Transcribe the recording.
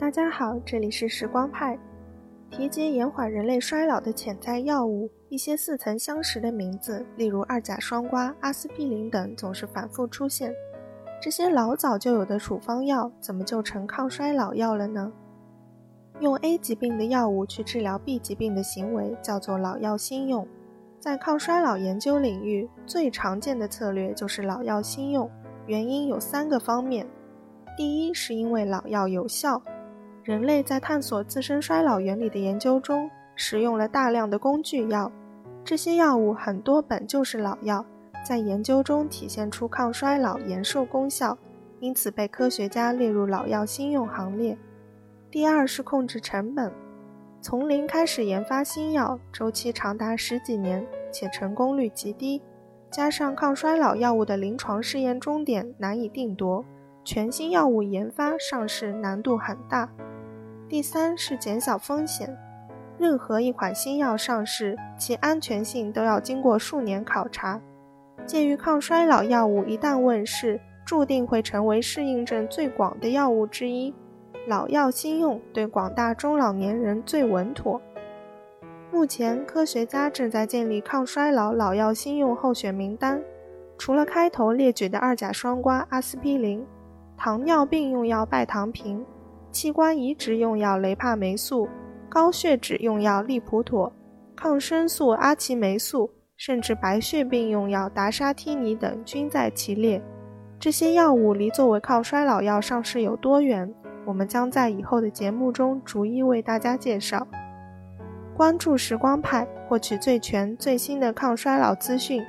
大家好，这里是时光派。提及延缓人类衰老的潜在药物，一些似曾相识的名字，例如二甲双胍、阿司匹林等，总是反复出现。这些老早就有的处方药，怎么就成抗衰老药了呢？用 A 疾病的药物去治疗 B 疾病的行为，叫做老药新用。在抗衰老研究领域，最常见的策略就是老药新用。原因有三个方面：第一，是因为老药有效。人类在探索自身衰老原理的研究中，使用了大量的工具药，这些药物很多本就是老药，在研究中体现出抗衰老、延寿功效，因此被科学家列入老药新用行列。第二是控制成本，从零开始研发新药，周期长达十几年，且成功率极低，加上抗衰老药物的临床试验终点难以定夺，全新药物研发上市难度很大。第三是减小风险，任何一款新药上市，其安全性都要经过数年考察。鉴于抗衰老药物一旦问世，注定会成为适应症最广的药物之一，老药新用对广大中老年人最稳妥。目前，科学家正在建立抗衰老老药新用候选名单，除了开头列举的二甲双胍、阿司匹林，糖尿病用药拜糖平。器官移植用药雷帕霉素、高血脂用药利普妥、抗生素阿奇霉素，甚至白血病用药达沙替尼等均在其列。这些药物离作为抗衰老药上市有多远？我们将在以后的节目中逐一为大家介绍。关注时光派，获取最全最新的抗衰老资讯。